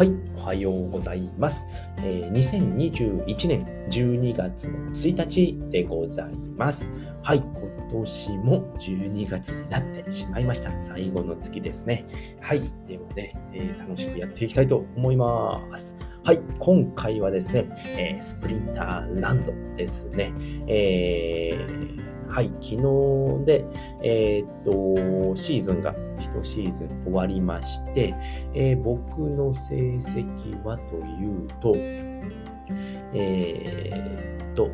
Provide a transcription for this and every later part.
はい、おはようございます。えー、2021年12月の1日でございます。はい、今年も12月になってしまいました。最後の月ですね。はい、ではね、えー、楽しくやっていきたいと思います。はい、今回はですね、えー、スプリンターランドですね。えーはい、昨日で、えー、っと、シーズンが1シーズン終わりまして、えー、僕の成績はというと、えー、っと、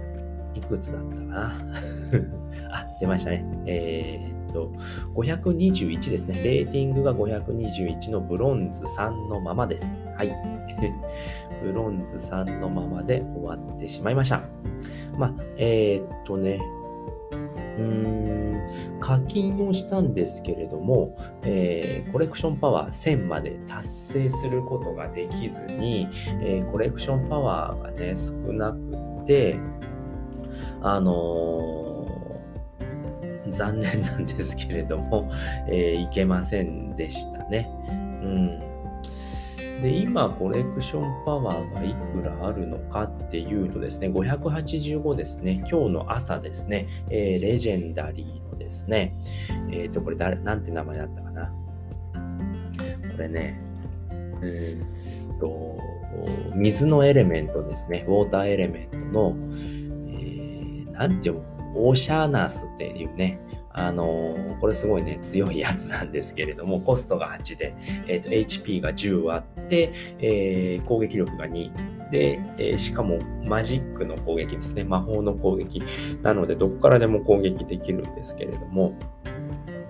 いくつだったかな？あ、出ましたね。えー、っと、521ですね。レーティングが521のブロンズ3のままです。はい。ブロンズ3のままで終わってしまいました。まあ、えー、っとね、うん課金をしたんですけれども、えー、コレクションパワー1000まで達成することができずに、えー、コレクションパワーがね、少なくて、あのー、残念なんですけれども、えいけませんでしたね。うんで、今、コレクションパワーがいくらあるのかっていうとですね、585ですね、今日の朝ですね、えー、レジェンダリーのですね、えっ、ー、と、これ誰、なんて名前だったかな？これね、えー、っと、水のエレメントですね、ウォーターエレメントの、えー、なんていうオーシャーナースっていうね、あの、これすごいね、強いやつなんですけれども、コストが8で、えっ、ー、と、HP が10あって、えー、攻撃力が2。で、えー、しかもマジックの攻撃ですね。魔法の攻撃。なので、どこからでも攻撃できるんですけれども、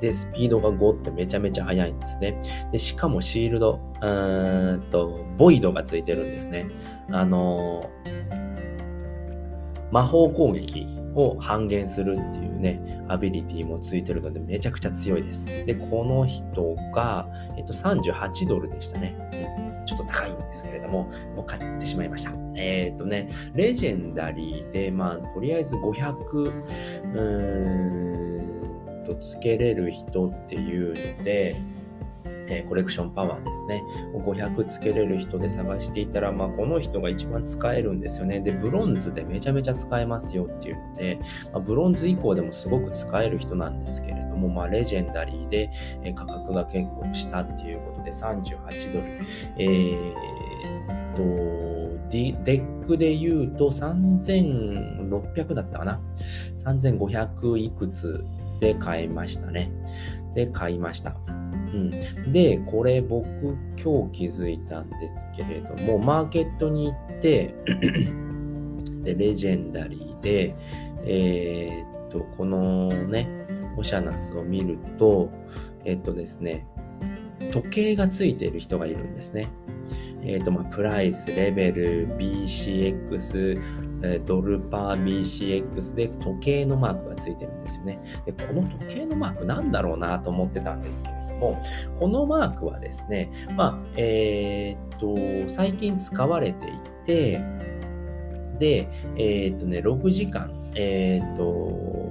で、スピードが5ってめちゃめちゃ速いんですね。で、しかもシールド、うーんと、ボイドがついてるんですね。あのー、魔法攻撃を半減するっていうね、アビリティもついてるのでめちゃくちゃ強いです。で、この人が、えっと、38ドルでしたね。うん、ちょっと高いんですけれども、もう買ってしまいました。えー、っとね、レジェンダリーで、まあ、とりあえず500、うーんと、つけれる人っていうので、えー、コレクションパワーですね。500つけれる人で探していたら、まあ、この人が一番使えるんですよね。で、ブロンズでめちゃめちゃ使えますよっていうので、まあ、ブロンズ以降でもすごく使える人なんですけれども、まあ、レジェンダリーで、えー、価格が結構したっていうことで38ドル。えー、っと、 DEC で言うと3600だったかな？3500いくつで買えましたね。で、買いました。うん、で、これ僕今日気づいたんですけれども、マーケットに行って で、レジェンダリーで、えー、っと、このね、オシャナスを見ると、えっとですね、時計がついている人がいるんですね。えっ、と、まあ、プライス、レベル、BCX、ドルパー BCX で時計のマークがついてるんですよね。で、この時計のマークなんだろうなと思ってたんですけれども、このマークはですね、まあ、えっ、と、最近使われていて、で、えっ、とね、6時間、えっ、と、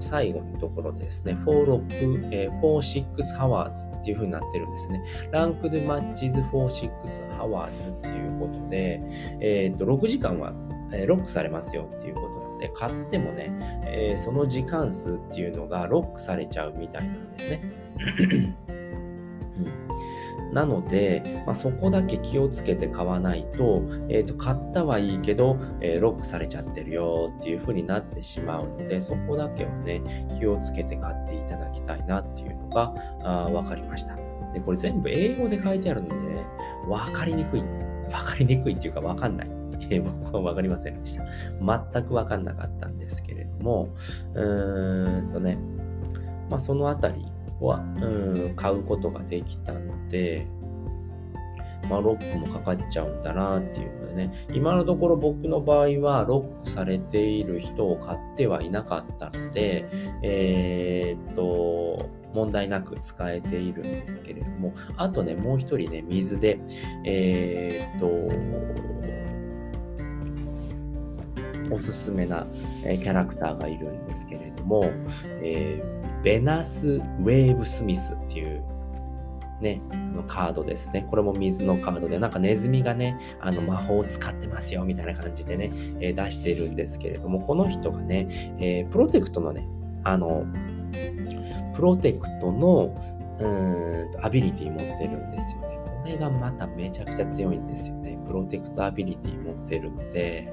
最後のところでですね、46、えー、46 hours っていう風になってるんですね。ランクドマッチズ46 hours っていうことで、えっ、と、6時間は、え、ロックされますよっていうことなので、買ってもね、えー、その時間数っていうのがロックされちゃうみたいなんですね。なので、まあ、そこだけ気をつけて買わないと、え、ー、と、買ったはいいけど、えー、ロックされちゃってるよっていう風になってしまうので、そこだけはね、気をつけて買っていただきたいなっていうのが、あ分かりました。で、これ全部英語で書いてあるのでね、分かりにくい。分かりにくいっていうか分かんない。え僕は分かりませんでした。全く分かんなかったんですけれども、うーんとね、まあそのあたりは、うん、買うことができたので、まあ、ロックもかかっちゃうんだなっていうのでね、今のところ僕の場合はロックされている人を買ってはいなかったので、えー、っと、問題なく使えているんですけれども、あとね、もう一人ね、水で、えー、っと、おすすめなキャラクターがいるんですけれども、えーベナス・ウェーブ・スミスっていうね、あのカードですね。これも水のカードで、なんかネズミがね、あの魔法を使ってますよ、みたいな感じでね、えー、出してるんですけれども、この人がね、えー、プロテクトのね、あの、プロテクトの、うーん、アビリティ持ってるんですよね。これがまためちゃくちゃ強いんですよね。プロテクトアビリティ持ってるので、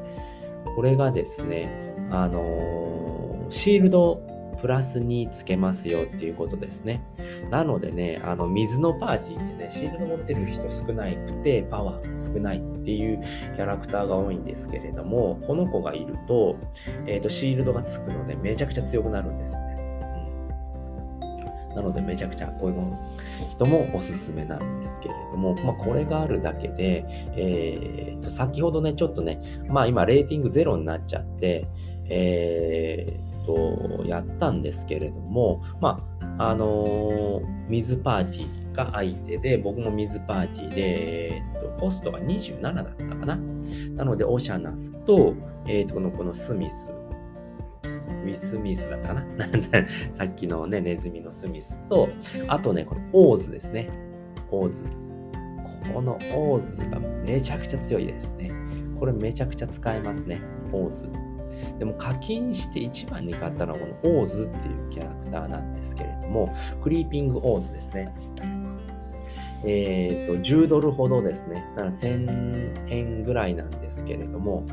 これがですね、あの、シールドプラスにつけますよっていうことですね。なのでね、あの、水のパーティーってね、シールド持ってる人少なくて、パワーが少ないっていうキャラクターが多いんですけれども、この子がいると、えっ、ー、と、シールドがつくので、めちゃくちゃ強くなるんですよ。なのでめちゃくちゃこういう人もおすすめなんですけれども、まあ、これがあるだけで、えー、と先ほどね、ちょっとね、まあ今レーティングゼロになっちゃって、えー、と、やったんですけれども、まあ、あのー、水パーティーが相手で、僕も水パーティーで、えー、と、コストが27だったかな。なので、オシャナスと、えー、と、この、このスミス、ウィスミスだったかな？さっきのね、ネズミのスミスと、あとね、このオーズですね。オーズ。このオーズがめちゃくちゃ強いですね。これめちゃくちゃ使えますね。オーズ。でも課金して一番に買ったのはこのオーズっていうキャラクターなんですけれども、クリーピングオーズですね。えっ、ー、と、10ドルほどですね。だから1000円ぐらいなんですけれども、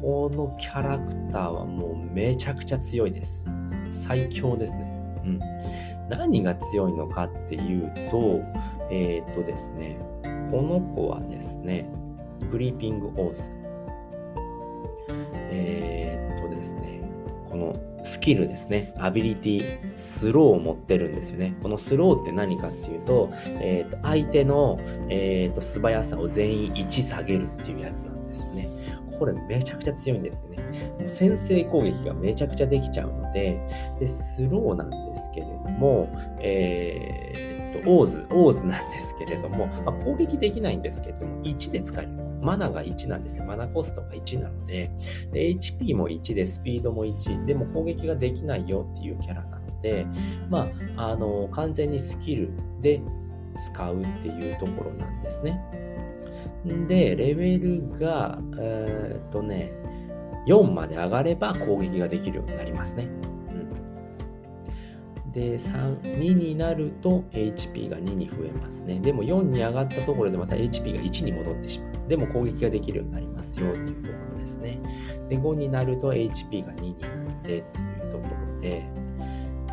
このキャラクターはもうめちゃくちゃ強いです。最強ですね。うん。何が強いのかっていうと、えっ、とですね、この子はですね、クリーピングオーズ。えー、っとですね、このスキルですね、アビリティ、スローを持ってるんですよね。このスローって何かっていうと、えー、っと相手の、えー、っと素早さを全員1下げるっていうやつなんですよね。これめちゃくちゃ強いんですね。もう先制攻撃がめちゃくちゃできちゃうので、で、スローなんですけれども、えー、っと、オーズ、オーズなんですけれども、まあ、攻撃できないんですけれども、1で使える。マナが1なんですよ。マナコストが1なので、で HP も1で、スピードも1、でも攻撃ができないよっていうキャラなので、まあ、あの、完全にスキルで使うっていうところなんですね。で、レベルが、えー、っとね、4まで上がれば攻撃ができるようになりますね。で、3、2になると HP が2に増えますね。でも4に上がったところでまた HP が1に戻ってしまう。でも攻撃ができるようになりますよっていうところですね。で、5になると HP が2になってっていうところで、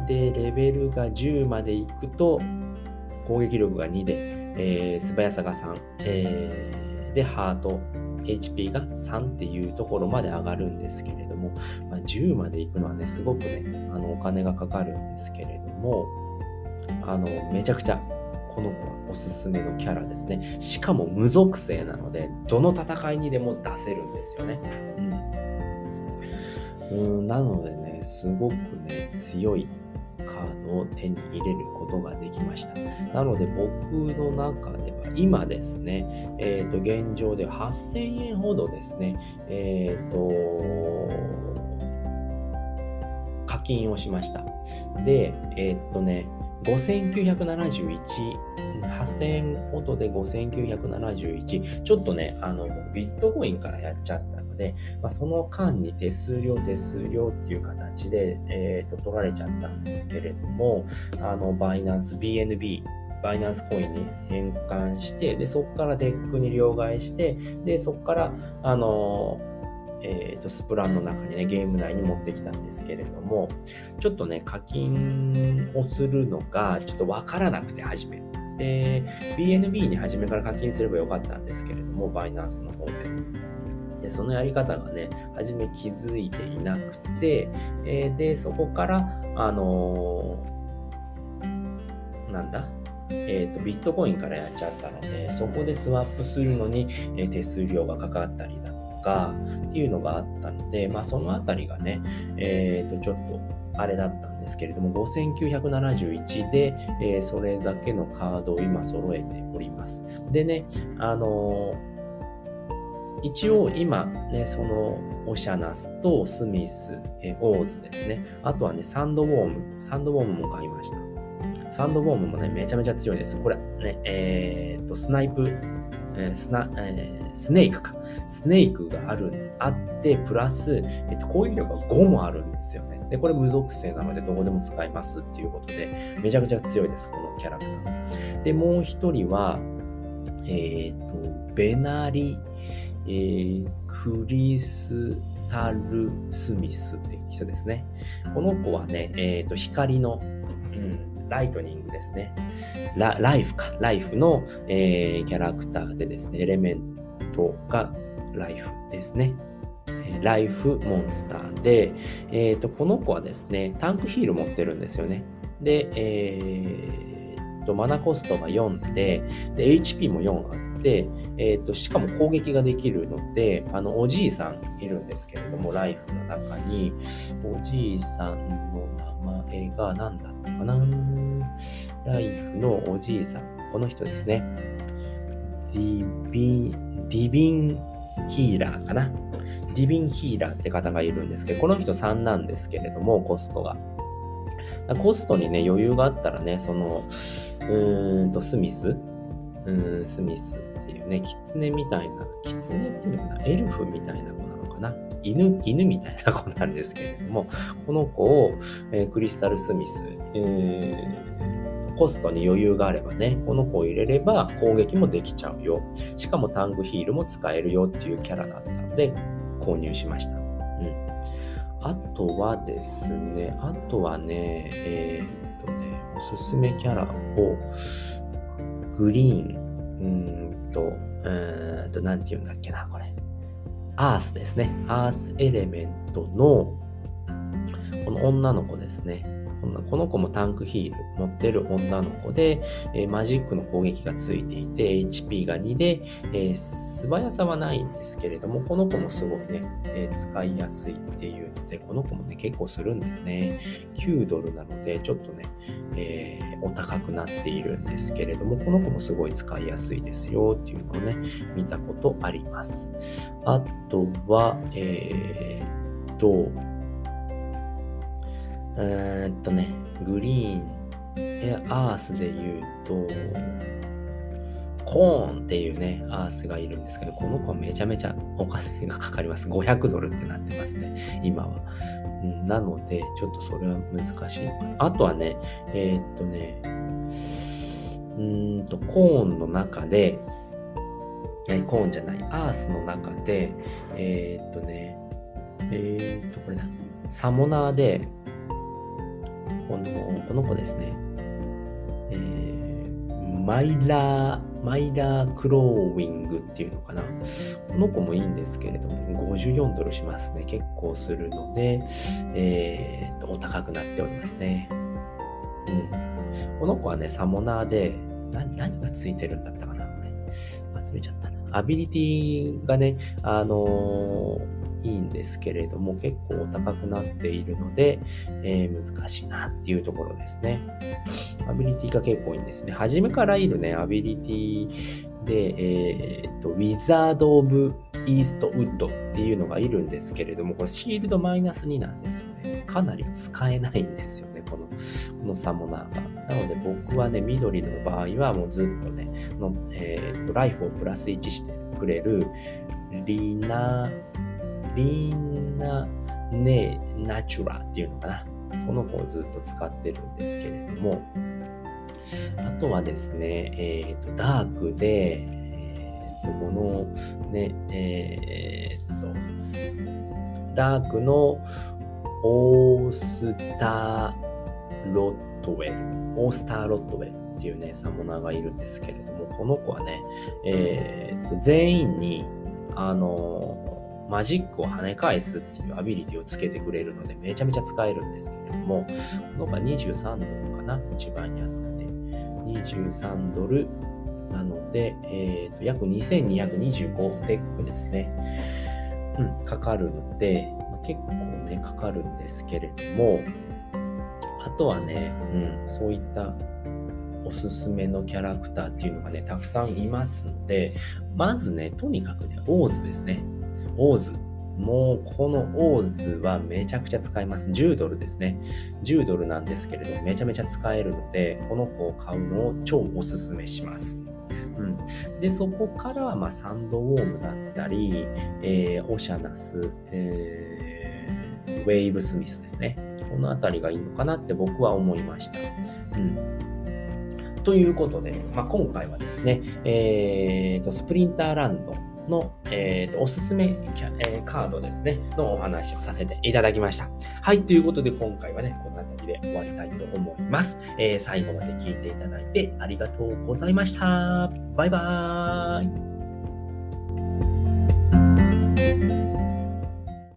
で、レベルが10までいくと攻撃力が2で、えー、素早さが3、え、で、ハート、HP が3っていうところまで上がるんですけれども、まあ、10まで行くのはね、すごくね、あのお金がかかるんですけれども、あのめちゃくちゃこの子はおすすめのキャラですね。しかも無属性なので、どの戦いにでも出せるんですよね。うん。うんなのでね、すごくね、強いカードを手に入れることができました。なので僕の中では今ですね、えっ、ー、と、現状で8000円ほどですね、えっ、ー、と、課金をしました。で、えっ、ー、とね、5971、8000円ほどで5971、ちょっとね、あの、ビットコインからやっちゃったので、まあ、その間に手数料、手数料っていう形で、えー、と取られちゃったんですけれども、あの、バイナンス BNB、バイナンスコインに変換して、で、そこから DEC に両替して、で、そこから、あのえーと、スプランの中にね、ゲーム内に持ってきたんですけれども、ちょっとね、課金をするのがちょっとわからなくて始めで、BNB に初めから課金すればよかったんですけれども、バイナンスの方で。でそのやり方がね、初め気づいていなくて、えー、で、そこから、あのー、なんだ？えーと、ビットコインからやっちゃったので、そこでスワップするのに、えー、手数料がかかったりだとかっていうのがあったので、まあ、そのあたりがね、えっ、ー、と、ちょっと、あれだったんですけれども、5971で、えー、それだけのカードを今揃えております。でね、あのー一応今ね、そのオシャナスとスミス、えオーズですね。あとはね、サンドウォーム。サンドウォームも買いました。サンドボームもね、めちゃめちゃ強いです。これ、ね、えー、っと、スナイプ、えー、スナ、えー、スネークか。スネークがある、あって、プラス、えっと、攻撃力が5もあるんですよね。で、これ無属性なので、どこでも使えますっていうことで、めちゃくちゃ強いです、このキャラクター。で、もう一人は、えっ、と、ベナリ、えー、クリスタル・スミスっていう人ですね。この子はね、え、ー、と、光の、うん、ライトニングですね。ラライフか。ライフの、えー、キャラクターでですね、エレメントがライフですね。ライフモンスターで、えーと、この子はですね、タンクヒール持ってるんですよね。で、えーと、マナコストが4で、で HP も4あって、でえーと、しかも攻撃ができるので、あの、おじいさんいるんですけれども、ライフの中に、おじいさんの名前が何だったかな？ライフのおじいさん、この人ですね。ディビン、ディビンヒーラーかな？ディビンヒーラーって方がいるんですけど、この人3なんですけれども、コストが。コストにね、余裕があったらね、その、うーんと、スミス、うん、スミスね、キツネみたいな、キツネっていうのかな、エルフみたいな子なのかな。犬、犬みたいな子なんですけれども、この子を、えー、クリスタル・スミス、えー、コストに余裕があればね、この子を入れれば攻撃もできちゃうよ。しかもタングヒールも使えるよっていうキャラだったので、購入しました。うん。あとはですね、あとはね、えー、っとね、おすすめキャラを、グリーン、うんと、うーんと、なんて言うんだっけな、これ。アースですね。アースエレメントの、この女の子ですね。この子もタンクヒール持ってる女の子で、えー、マジックの攻撃がついていて、HP が2で、えー、素早さはないんですけれども、この子もすごいね、えー、使いやすいっていうので、この子もね、結構するんですね。9ドルなので、ちょっとね、えお高くなっているんですけれども、この子もすごい使いやすいですよっていうのをね、見たことあります。あとは、え、っと、えー、っとね、グリーン、えアースで言うと、コーンっていうね、アースがいるんですけど、この子はめちゃめちゃお金がかかります。500ドルってなってますね、今は。なので、ちょっとそれは難しいのかな。あとはね、えー、っとね、うんと、コーンの中で、コーンじゃない、アースの中で、えー、っとね、えー、っと、これだ、サモナーで、この、この子ですね。えー、マイラー、マイラークローウィングっていうのかな。この子もいいんですけれども、54ドルしますね。結構するので、えー、と、お高くなっておりますね。うん。この子はね、サモナーで、何、何がついてるんだったかなこれ。忘れちゃったな。アビリティがね、あのーいいんですけれども、結構高くなっているので、えー、難しいなっていうところですね。アビリティが結構いいんですね。初めからいるね、アビリティで、えー、っと、ウィザード・オブ・イーストウッドっていうのがいるんですけれども、これシールドマイナス2なんですよね。かなり使えないんですよね、この、このサモナーが。なので僕はね、緑の場合はもうずっとね、のえー、っと、ライフをプラス1してくれる、リナ、リーナ・ネ・ナチュラっていうのかな。この子をずっと使ってるんですけれども、あとはですね、えっ、ー、と、ダークで、えっ、ー、と、この、ね、えっ、ー、と、ダークのオースター・ロットウェル、オースター・ロットウェルっていうね、サモナーがいるんですけれども、この子はね、えっ、と、全員に、あのマジックを跳ね返すっていうアビリティをつけてくれるので、めちゃめちゃ使えるんですけれども、この子は23ドルかな一番安くて。23ドルなので、えー、と約2225 DEC ですね。うん、かかるので、まあ、結構ね、かかるんですけれども、あとはね、うん、そういったおすすめのキャラクターっていうのがね、たくさんいますので、まずね、とにかくね、オーズですね。オーズ。もうこのオーズはめちゃくちゃ使えます。10ドルですね。10ドルなんですけれど、めちゃめちゃ使えるので、この子を買うのを超おすすめします。うん、でそこからは、まあ、サンドウォームだったり、えー、オシャナス、えー、ウェイブスミスですね。この辺りがいいのかなって僕は思いました。うんということで、まあ、今回はですね、えーと、スプリンターランドの、えーと、おすすめキャ、えー、カードですね、のお話をさせていただきました。はい、ということで今回はね、この辺りで終わりたいと思います。えー、最後まで聞いていただいてありがとうございました。バイバーイ。